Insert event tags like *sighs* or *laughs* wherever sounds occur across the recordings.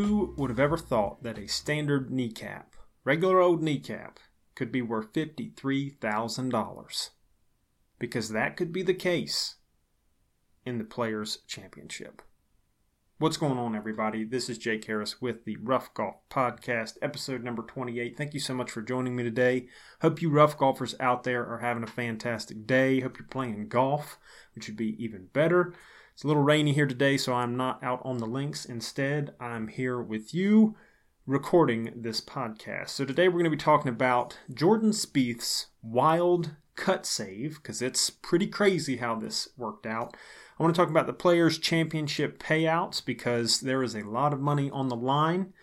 Who would have ever thought that a standard kneecap, regular old kneecap, could be worth $53,000? Because that could be the case in the Players' Championship. What's going on, everybody? This is Jake Harris with the Rough Golf Podcast, episode number 28. Thank you so much for joining me today. Hope you rough golfers out there are having a fantastic day. Hope you're playing golf, which would be even better. It's a little rainy here today, so I'm not out on the links. Instead, I'm here with you recording this podcast. So today we're going to be talking about Jordan Spieth's wild cut save, because it's pretty crazy how this worked out. I want to talk about the Players' Championship payouts because there is a lot of money on the line.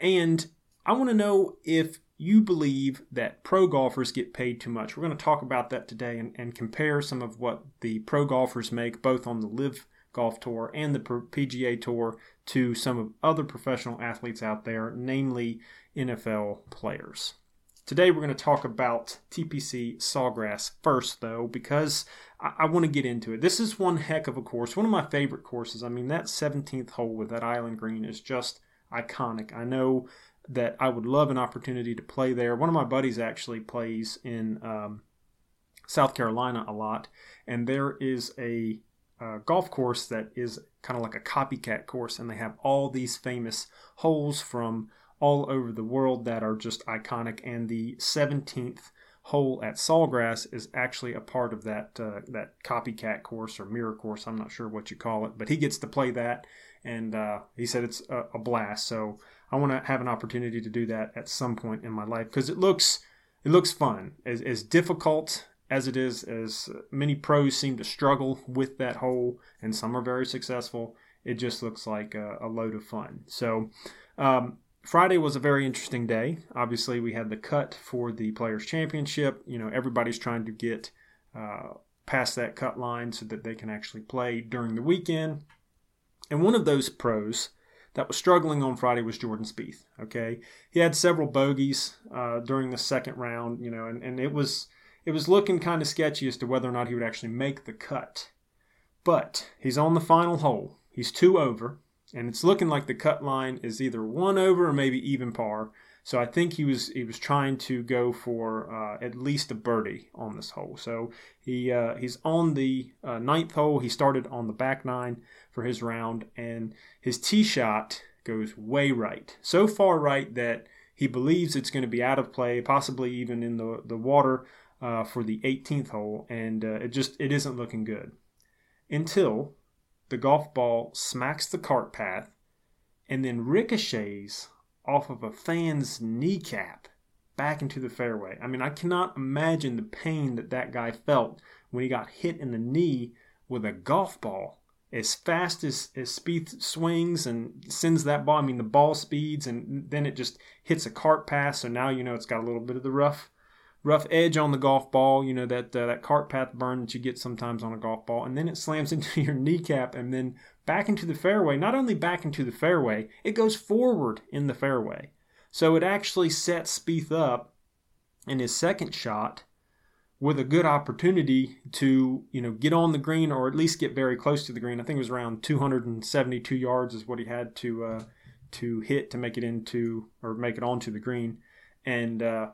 And I want to know if you believe that pro golfers get paid too much. We're going to talk about that today and, and compare some of what the pro golfers make both on the LIV Golf Tour and the PGA Tour to some of other professional athletes out there, namely NFL players. Today, we're going to talk about TPC Sawgrass first, though, because I, I want to get into it. This is one heck of a course, one of my favorite courses. I mean, that 17th hole with that island green is just iconic. I know that I would love an opportunity to play there. One of my buddies actually plays in um, South Carolina a lot, and there is a uh, golf course that is kind of like a copycat course, and they have all these famous holes from all over the world that are just iconic. And the 17th hole at Sawgrass is actually a part of that uh, that copycat course or mirror course. I'm not sure what you call it, but he gets to play that, and uh, he said it's a, a blast. So I want to have an opportunity to do that at some point in my life because it looks it looks fun. As, as difficult as it is, as many pros seem to struggle with that hole, and some are very successful. It just looks like a, a load of fun. So. Um, Friday was a very interesting day. Obviously, we had the cut for the Players' Championship. You know, everybody's trying to get uh, past that cut line so that they can actually play during the weekend. And one of those pros that was struggling on Friday was Jordan Spieth. Okay, he had several bogeys uh, during the second round. You know, and, and it was it was looking kind of sketchy as to whether or not he would actually make the cut. But he's on the final hole. He's two over and it's looking like the cut line is either one over or maybe even par. So I think he was he was trying to go for uh, at least a birdie on this hole. So he uh, he's on the uh, ninth hole. He started on the back nine for his round, and his tee shot goes way right, so far right that he believes it's going to be out of play, possibly even in the the water uh, for the 18th hole, and uh, it just it isn't looking good until the golf ball smacks the cart path and then ricochets off of a fan's kneecap back into the fairway. I mean, I cannot imagine the pain that that guy felt when he got hit in the knee with a golf ball. As fast as, as Spieth swings and sends that ball, I mean, the ball speeds and then it just hits a cart path. So now you know it's got a little bit of the rough rough edge on the golf ball, you know, that uh, that cart path burn that you get sometimes on a golf ball, and then it slams *laughs* into your kneecap and then back into the fairway. Not only back into the fairway, it goes forward in the fairway. So it actually sets Spieth up in his second shot with a good opportunity to, you know, get on the green or at least get very close to the green. I think it was around 272 yards is what he had to uh, to hit to make it into or make it onto the green. And uh,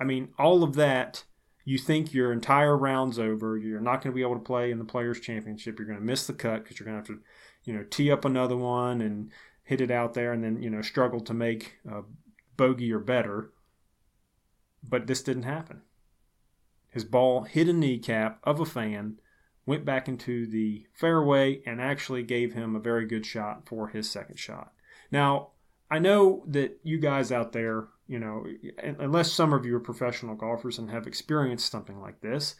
I mean, all of that, you think your entire round's over. You're not going to be able to play in the Players' Championship. You're going to miss the cut because you're going to have to, you know, tee up another one and hit it out there and then, you know, struggle to make a bogey or better. But this didn't happen. His ball hit a kneecap of a fan, went back into the fairway, and actually gave him a very good shot for his second shot. Now, I know that you guys out there you know, unless some of you are professional golfers and have experienced something like this,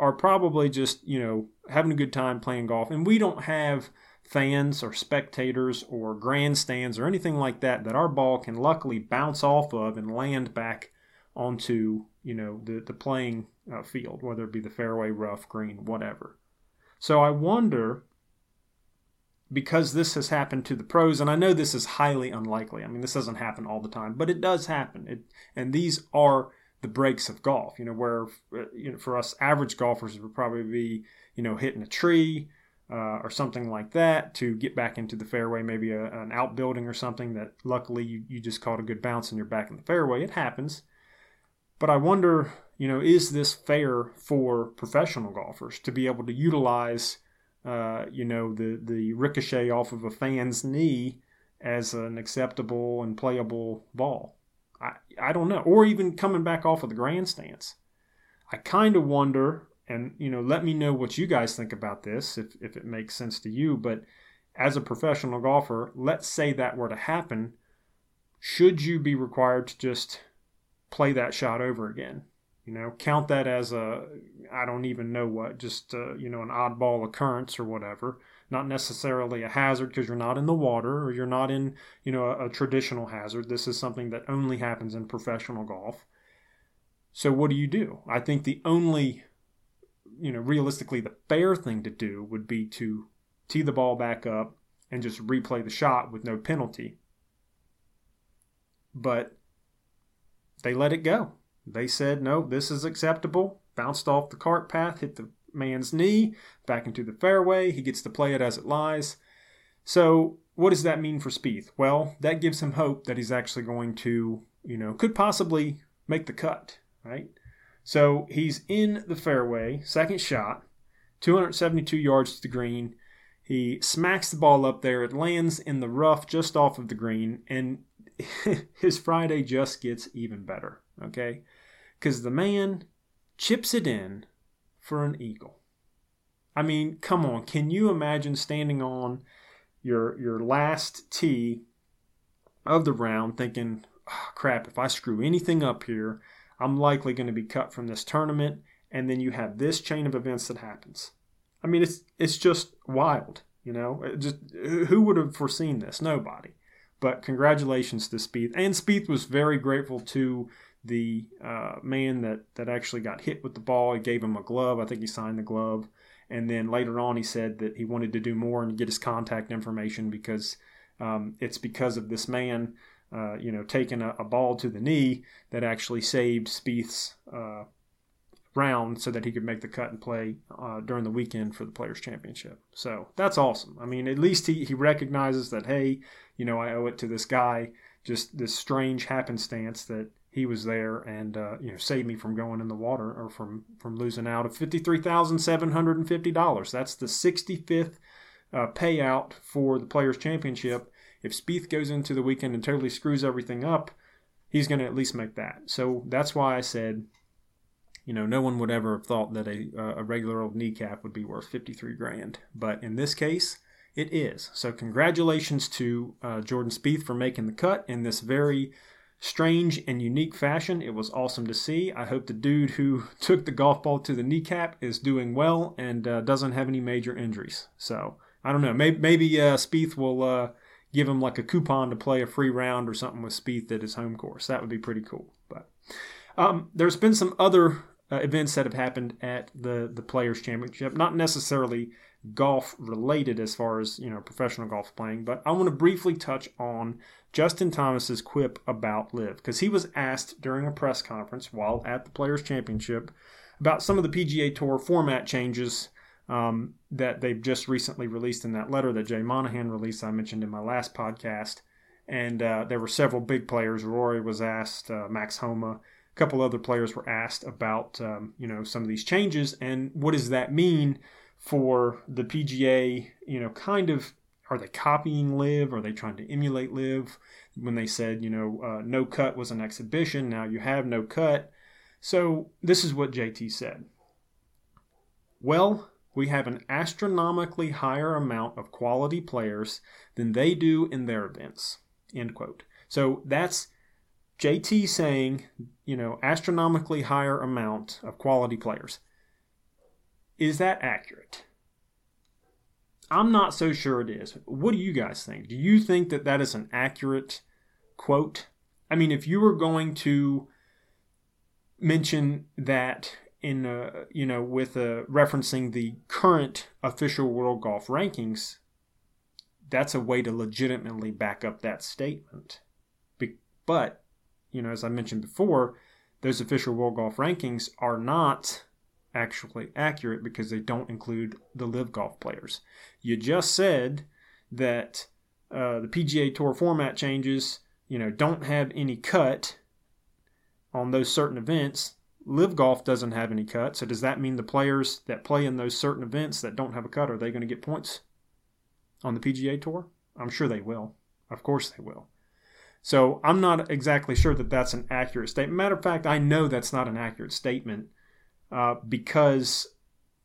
are probably just, you know, having a good time playing golf. And we don't have fans or spectators or grandstands or anything like that that our ball can luckily bounce off of and land back onto, you know, the, the playing uh, field, whether it be the fairway, rough, green, whatever. So I wonder because this has happened to the pros, and I know this is highly unlikely. I mean, this doesn't happen all the time, but it does happen. It, and these are the breaks of golf. You know, where you know for us average golfers would probably be you know hitting a tree, uh, or something like that to get back into the fairway, maybe a, an outbuilding or something that luckily you, you just caught a good bounce and you're back in the fairway. It happens. But I wonder, you know, is this fair for professional golfers to be able to utilize, uh, you know, the, the ricochet off of a fan's knee as an acceptable and playable ball? I, I don't know. Or even coming back off of the grandstands. I kind of wonder and you know let me know what you guys think about this if, if it makes sense to you but as a professional golfer let's say that were to happen should you be required to just play that shot over again you know count that as a i don't even know what just uh, you know an oddball occurrence or whatever not necessarily a hazard because you're not in the water or you're not in you know a, a traditional hazard this is something that only happens in professional golf so what do you do i think the only you know, realistically, the fair thing to do would be to tee the ball back up and just replay the shot with no penalty. But they let it go. They said, no, this is acceptable. Bounced off the cart path, hit the man's knee, back into the fairway. He gets to play it as it lies. So, what does that mean for Spieth? Well, that gives him hope that he's actually going to, you know, could possibly make the cut, right? So he's in the fairway, second shot, 272 yards to the green. He smacks the ball up there. It lands in the rough just off of the green, and *laughs* his Friday just gets even better, okay? Because the man chips it in for an eagle. I mean, come on. Can you imagine standing on your your last tee of the round thinking, oh, crap, if I screw anything up here, I'm likely going to be cut from this tournament. And then you have this chain of events that happens. I mean, it's it's just wild, you know. It just who would have foreseen this? Nobody. But congratulations to Spieth, and Spieth was very grateful to the uh, man that that actually got hit with the ball. He gave him a glove. I think he signed the glove, and then later on he said that he wanted to do more and get his contact information because um, it's because of this man uh, you know, taking a, a, ball to the knee that actually saved Spieth's uh, round so that he could make the cut and play uh, during the weekend for the Players' Championship. So that's awesome. I mean, at least he, he recognizes that, hey, you know, I owe it to this guy, just this strange happenstance that he was there and, uh, you know, saved me from going in the water or from, from losing out of $53,750. That's the 65th uh, payout for the Players' Championship if Spieth goes into the weekend and totally screws everything up, he's going to at least make that. So that's why I said, you know, no one would ever have thought that a, a regular old kneecap would be worth 53 grand. But in this case, it is. So congratulations to uh, Jordan Spieth for making the cut in this very strange and unique fashion. It was awesome to see. I hope the dude who *laughs* took the golf ball to the kneecap is doing well and uh, doesn't have any major injuries. So I don't know. Maybe, maybe uh, Spieth will uh, give him like a coupon to play a free round or something with Spieth at his home course. That would be pretty cool. But um, there's been some other uh, events that have happened at the the Players Championship, not necessarily golf related as far as you know professional golf playing, but I want to briefly touch on Justin Thomas's quip about LIV because he was asked during a press conference while at the Players Championship about some of the PGA Tour format changes um, that they've just recently released in that letter that Jay Monahan released, I mentioned in my last podcast. And uh, there were several big players. Rory was asked, uh, Max Homa, a couple other players were asked about, um, you know, some of these changes and what does that mean for the PGA? You know, kind of, are they copying LIV Are they trying to emulate LIV When they said, you know, uh, no cut was an exhibition, now you have no cut. So this is what JT said. Well, we have an astronomically higher amount of quality players than they do in their events. End quote. So that's JT saying, you know, astronomically higher amount of quality players. Is that accurate? I'm not so sure it is. What do you guys think? Do you think that that is an accurate quote? I mean, if you were going to mention that in uh, you know with uh, referencing the current official world golf rankings that's a way to legitimately back up that statement Be- but you know as i mentioned before those official world golf rankings are not actually accurate because they don't include the LIV golf players. You just said that uh, the PGA Tour format changes, you know, don't have any cut on those certain events. LIV golf doesn't have any cut, so does that mean the players that play in those certain events that don't have a cut are they going to get points on the PGA Tour? I'm sure they will. Of course they will. So I'm not exactly sure that that's an accurate statement. Matter of fact, I know that's not an accurate statement uh, because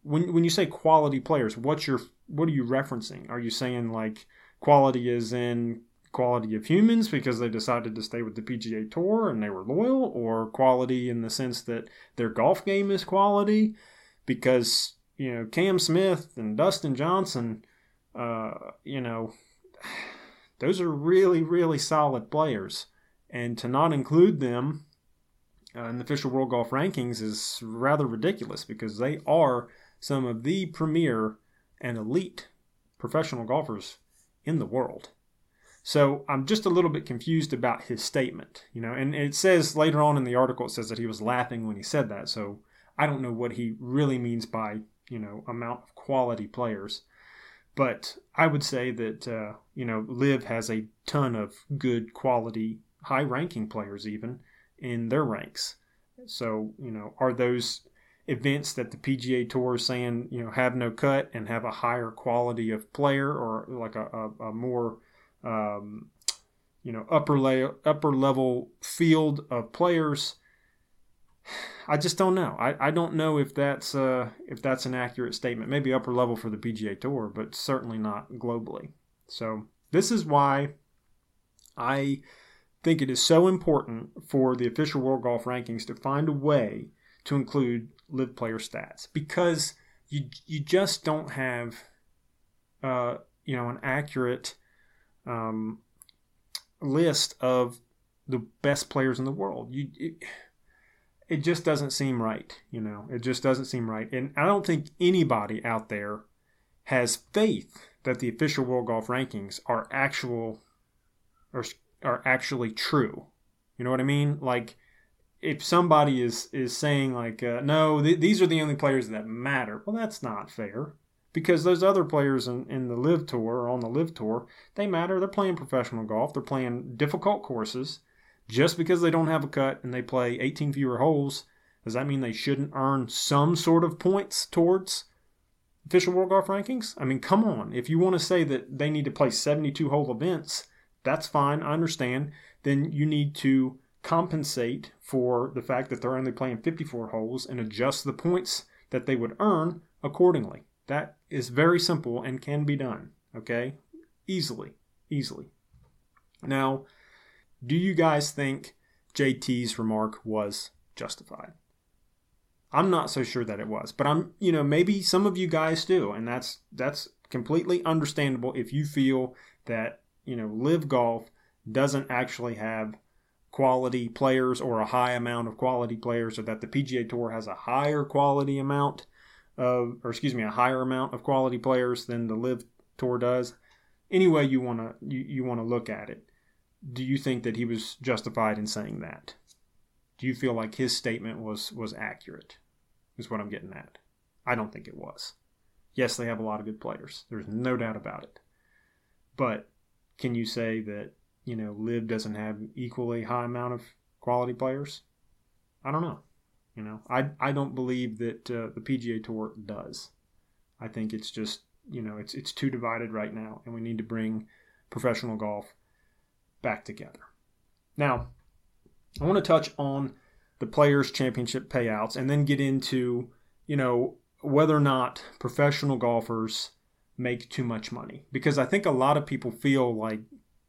when when you say quality players, what's your what are you referencing? Are you saying like quality is in quality of humans because they decided to stay with the PGA Tour and they were loyal, or quality in the sense that their golf game is quality because you know Cam Smith and Dustin Johnson, uh, you know *sighs* those are really, really solid players. And to not include them uh, in the official World Golf Rankings is rather ridiculous because they are some of the premier and elite professional golfers in the world. So I'm just a little bit confused about his statement, you know, and it says later on in the article it says that he was laughing when he said that. So I don't know what he really means by, you know, amount of quality players. But I would say that uh, you know LIV has a ton of good quality, high-ranking players even in their ranks. So you know, are those events that the PGA Tour is saying you know have no cut and have a higher quality of player or like a, a, a more um, you know upper layer upper level field of players *sighs* I just don't know. I, I don't know if that's uh, if that's an accurate statement. Maybe upper level for the PGA Tour, but certainly not globally. So this is why I think it is so important for the official World Golf Rankings to find a way to include LIV player stats because you you just don't have uh, you know an accurate um, list of the best players in the world. You it, it just doesn't seem right. You know, it just doesn't seem right. And I don't think anybody out there has faith that the official World Golf Rankings are actual or are actually true. You know what I mean? Like if somebody is is saying like uh, no th- these are the only players that matter well that's not fair because those other players in, in the LIV tour or on the LIV tour they matter they're playing professional golf they're playing difficult courses just because they don't have a cut and they play 18 fewer holes, does that mean they shouldn't earn some sort of points towards official World Golf Rankings? I mean, come on. If you want to say that they need to play 72 hole events, that's fine. I understand. Then you need to compensate for the fact that they're only playing 54 holes and adjust the points that they would earn accordingly. That is very simple and can be done. Okay? Easily. Easily. Now, do you guys think JT's remark was justified? I'm not so sure that it was, but I'm, you know, maybe some of you guys do, and that's that's completely understandable if you feel that, you know, LIV Golf doesn't actually have quality players or a high amount of quality players or that the PGA Tour has a higher quality amount of or excuse me, a higher amount of quality players than the LIV Tour does. Any way you want to you, you want to look at it do you think that he was justified in saying that? Do you feel like his statement was was accurate? Is what I'm getting at. I don't think it was. Yes, they have a lot of good players. There's no doubt about it. But can you say that, you know, LIV doesn't have equally high amount of quality players? I don't know. You know, I I don't believe that uh, the PGA Tour does. I think it's just, you know, it's it's too divided right now and we need to bring professional golf back together. Now, I want to touch on the Players' Championship payouts and then get into, you know, whether or not professional golfers make too much money. Because I think a lot of people feel like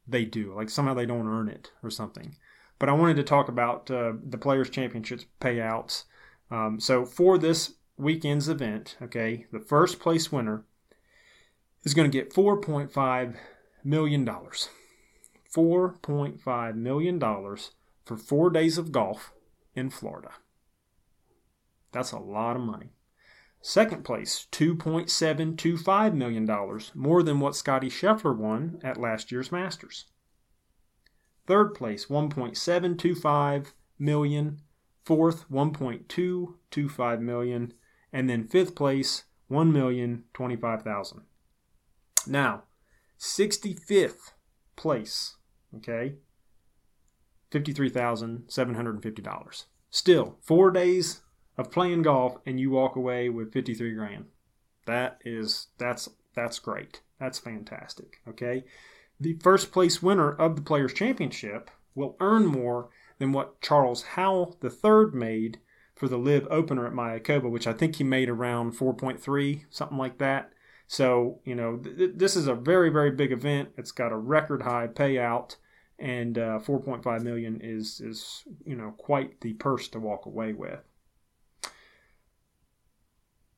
they do, like somehow they don't earn it or something. But I wanted to talk about uh, the Players' Championships payouts. Um, so for this weekend's event, okay, the first place winner is going to get $4.5 million. $4.5 million for four days of golf in Florida. That's a lot of money. Second place, $2.725 million, more than what Scottie Scheffler won at last year's Masters. Third place, 1.725 million. Fourth, 1.225 million. And then fifth place, one million twenty-five thousand. Now, 65th place, okay, $53,750. Still, four days of playing golf and you walk away with 53 grand. That is, that's, that's great. That's fantastic, okay? The first place winner of the Players' Championship will earn more than what Charles Howell III made for the LIV opener at Mayakoba, which I think he made around 4.3, something like that. So, you know, th- this is a very, very big event. It's got a record high payout, and uh, 4.5 million is, is, you know, quite the purse to walk away with.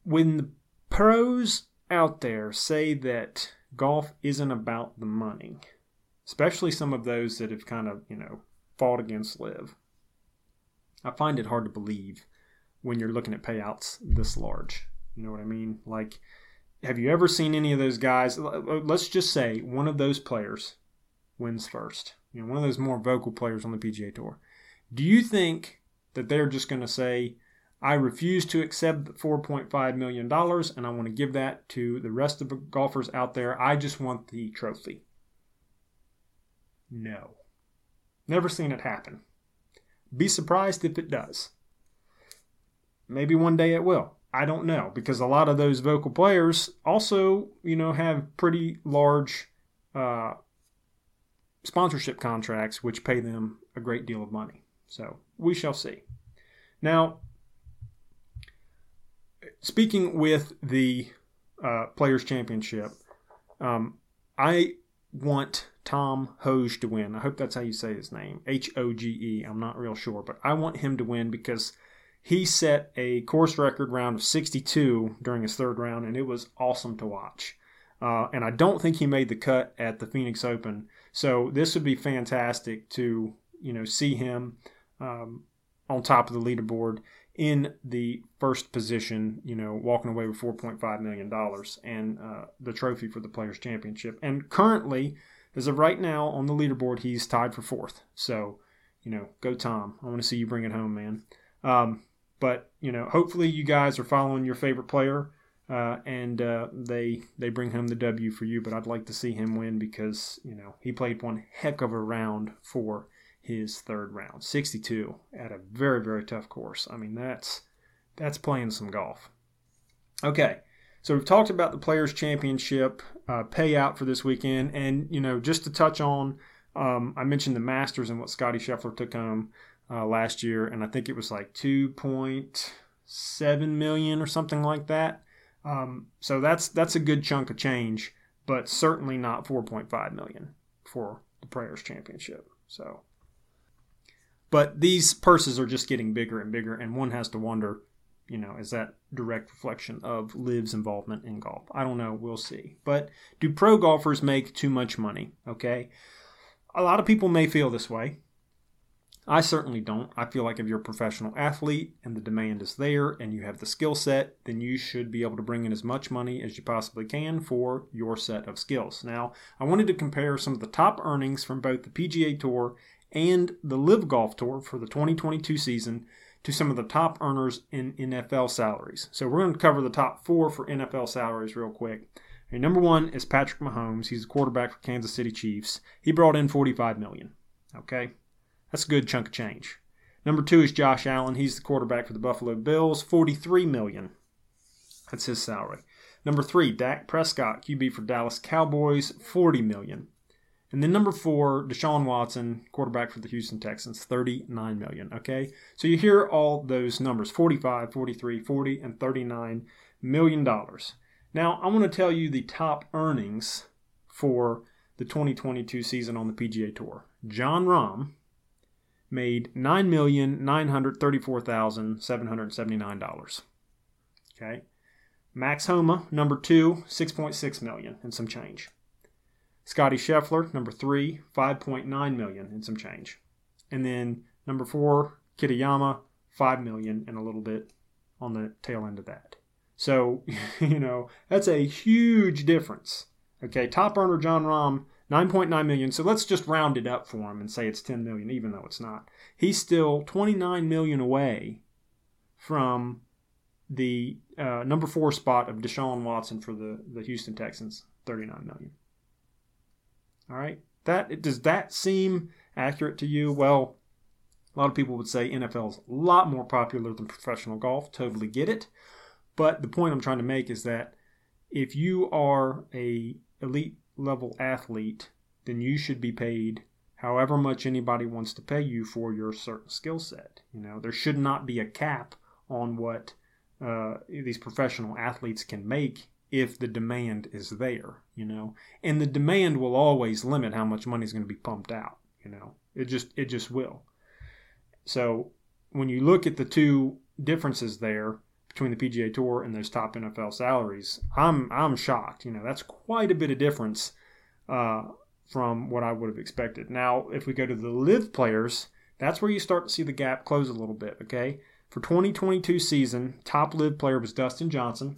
When the pros out there say that golf isn't about the money, especially some of those that have kind of, you know, fought against LIV, I find it hard to believe when you're looking at payouts this large. You know what I mean? Like, have you ever seen any of those guys? Let's just say one of those players wins first. You know, one of those more vocal players on the PGA Tour. Do you think that they're just going to say, I refuse to accept $4.5 million and I want to give that to the rest of the golfers out there. I just want the trophy. No. Never seen it happen. Be surprised if it does. Maybe one day it will. I don't know because a lot of those vocal players also, you know, have pretty large uh, sponsorship contracts which pay them a great deal of money. So we shall see. Now, speaking with the uh, Players Championship, um, I want Tom Hoge to win. I hope that's how you say his name. H O G E. I'm not real sure, but I want him to win because he set a course record round of 62 during his third round, and it was awesome to watch. Uh, and I don't think he made the cut at the Phoenix Open. So this would be fantastic to you know see him um, on top of the leaderboard in the first position. You know, walking away with 4.5 million dollars and uh, the trophy for the Players Championship. And currently, as of right now on the leaderboard, he's tied for fourth. So you know, go Tom. I want to see you bring it home, man. Um, but you know, hopefully you guys are following your favorite player, uh, and uh, they they bring home the W for you. But I'd like to see him win because you know he played one heck of a round for his third round, 62 at a very very tough course. I mean that's that's playing some golf. Okay. So we've talked about the Players Championship uh, payout for this weekend, and you know, just to touch on, um, I mentioned the Masters and what Scottie Scheffler took home uh, last year, and I think it was like 2.7 million or something like that. Um, so that's that's a good chunk of change, but certainly not 4.5 million for the Players Championship. So, but these purses are just getting bigger and bigger, and one has to wonder, you know, is that direct reflection of LIV's involvement in golf? I don't know. We'll see. But do pro golfers make too much money? Okay. A lot of people may feel this way. I certainly don't. I feel like if you're a professional athlete and the demand is there and you have the skill set, then you should be able to bring in as much money as you possibly can for your set of skills. Now, I wanted to compare some of the top earnings from both the PGA Tour and the LIV Golf Tour for the 2022 season to some of the top earners in NFL salaries. So we're going to cover the top four for NFL salaries real quick. And number one is Patrick Mahomes. He's a quarterback for Kansas City Chiefs. He brought in 45 million. Okay, that's a good chunk of change. Number two is Josh Allen. He's the quarterback for the Buffalo Bills. Forty-three million. That's his salary. Number three, Dak Prescott, QB for Dallas Cowboys, forty million. And then number four, Deshaun Watson, quarterback for the Houston Texans, 39 million. Okay. So you hear all those numbers 45, 43, 40, and 39 million dollars. Now, I want to tell you the top earnings for the 2022 season on the PGA Tour. Jon Rahm, made $9,934,779. Okay. Max Homa, number two, 6.6 million and some change. Scottie Scheffler, number three, 5.9 million and some change. And then number four, Kitayama, 5 million and a little bit on the tail end of that. So, *laughs* you know, that's a huge difference. Okay, top earner Jon Rahm 9.9 million. So let's just round it up for him and say it's 10 million, even though it's not. He's still 29 million away from the uh, number four spot of Deshaun Watson for the, the Houston Texans, 39 million. All right. That does that seem accurate to you? Well, a lot of people would say NFL is a lot more popular than professional golf. Totally get it. But the point I'm trying to make is that if you are a elite level athlete, then you should be paid however much anybody wants to pay you for your certain skill set. You know, there should not be a cap on what uh, these professional athletes can make if the demand is there, you know. And the demand will always limit how much money is going to be pumped out, you know. It just it just will. So when you look at the two differences there between the PGA Tour and those top NFL salaries, I'm I'm shocked. You know, that's quite a bit of difference uh, from what I would have expected. Now, if we go to the LIV players, that's where you start to see the gap close a little bit. Okay, for 2022 season, top LIV player was Dustin Johnson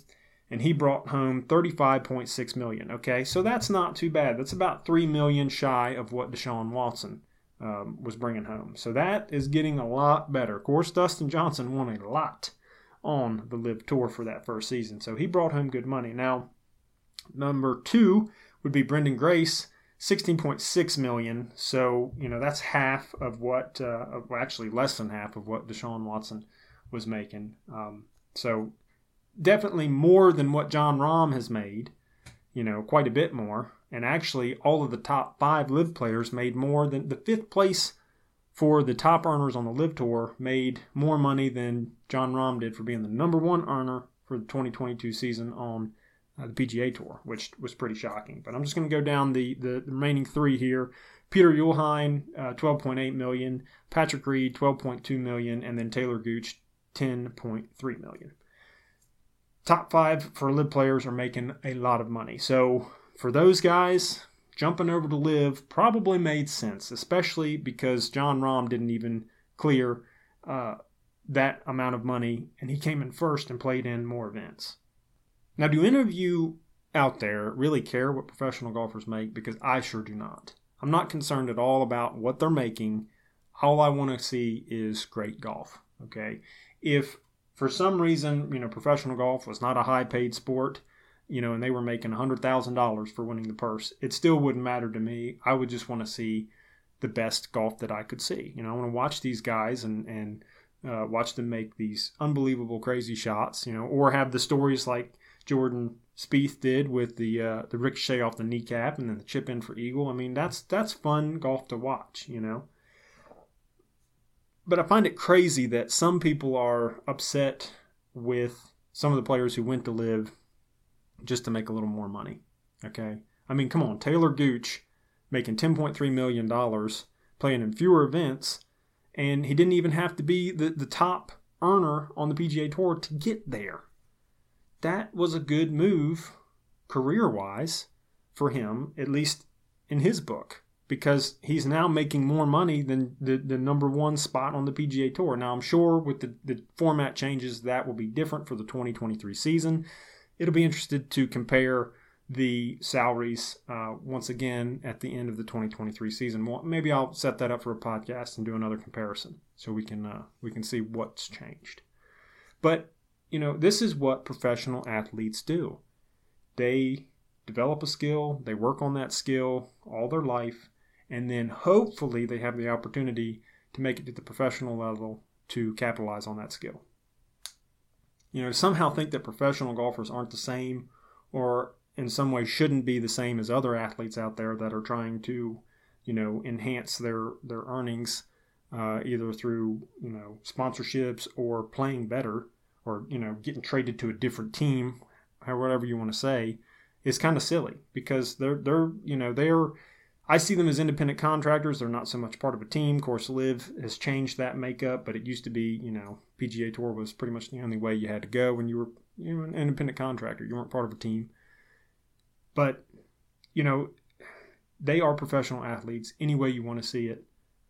and he brought home 35.6 million. Okay, so that's not too bad. That's about three million shy of what Deshaun Watson um, was bringing home. So that is getting a lot better. Of course, Dustin Johnson won a lot on the LIV Tour for that first season, so he brought home good money. Now, number two would be Branden Grace. 16.6 million. So, you know, that's half of what, uh, well, actually less than half of what Deshaun Watson was making. Um, so definitely more than what Jon Rahm has made, you know, quite a bit more. And actually, all of the top five LIV players made more than the fifth place for the top earners on the LIV Tour made more money than John Rahm did for being the number one earner for the 2022 season on uh, the PGA Tour, which was pretty shocking. But I'm just going to go down the, the, the, remaining three here. Peter Uihlein, uh, 12.8 million. Patrick Reed, 12.2 million, and then Taylor Gooch, 10.3 million top five for LIV players are making a lot of money. So for those guys, jumping over to LIV probably made sense, especially because Jon Rahm didn't even clear uh, that amount of money, and he came in first and played in more events. Now, do any of you out there really care what professional golfers make? Because I sure do not. I'm not concerned at all about what they're making. All I want to see is great golf. Okay. If for some reason, you know, professional golf was not a high paid sport, you know, and they were making $100,000 for winning the purse, it still wouldn't matter to me. I would just want to see the best golf that I could see. You know, I want to watch these guys and, and uh, watch them make these unbelievable, crazy shots, you know, or have the stories like Jordan Spieth did with the uh, the ricochet off the kneecap and then the chip in for eagle. I mean, that's that's fun golf to watch, you know but I find it crazy that some people are upset with some of the players who went to LIV just to make a little more money. Okay. I mean, come on, Taylor Gooch making $10.3 million, playing in fewer events, and he didn't even have to be the, the top earner on the PGA Tour to get there. That was a good move career wise for him, at least in his book because he's now making more money than the, the number one spot on the PGA Tour. Now, I'm sure with the, the format changes, that will be different for the 2023 season. It'll be interested to compare the salaries uh, once again at the end of the 2023 season. Well, maybe I'll set that up for a podcast and do another comparison so we can uh, we can see what's changed. But you know, this is what professional athletes do. They develop a skill, they work on that skill all their life, and then hopefully they have the opportunity to make it to the professional level to capitalize on that skill. You know, somehow think that professional golfers aren't the same or in some way shouldn't be the same as other athletes out there that are trying to, you know, enhance their their earnings uh, either through you know sponsorships or playing better or you know getting traded to a different team, or whatever you want to say, is kind of silly because they're they're you know they're I see them as independent contractors. They're not so much part of a team. Of course, LIV has changed that makeup, but it used to be, you know, PGA Tour was pretty much the only way you had to go when you were you know, an independent contractor. You weren't part of a team. But, you know, they are professional athletes any way you want to see it.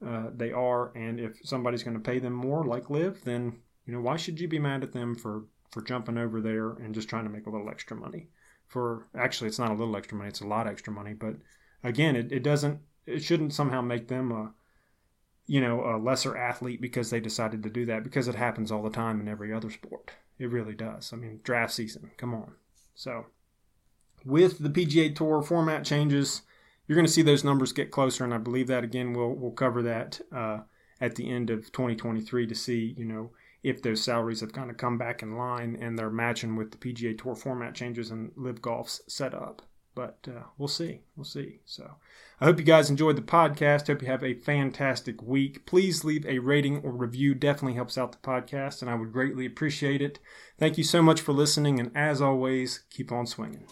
Uh, they are, and if somebody's going to pay them more, like LIV, then you know why should you be mad at them for for jumping over there and just trying to make a little extra money? For actually, it's not a little extra money; it's a lot extra money, but again, it, it doesn't, it shouldn't somehow make them a, you know, a lesser athlete because they decided to do that because it happens all the time in every other sport. It really does. I mean, draft season, come on. So, with the PGA Tour format changes, you're going to see those numbers get closer, and I believe that again we'll we'll cover that uh, at the end of 2023 to see you know if those salaries have kind of come back in line and they're matching with the PGA Tour format changes and LIV Golf's setup. But uh, we'll see. We'll see. So I hope you guys enjoyed the podcast. Hope you have a fantastic week. Please leave a rating or review. Definitely helps out the podcast, and I would greatly appreciate it. Thank you so much for listening. And as always, keep on swinging.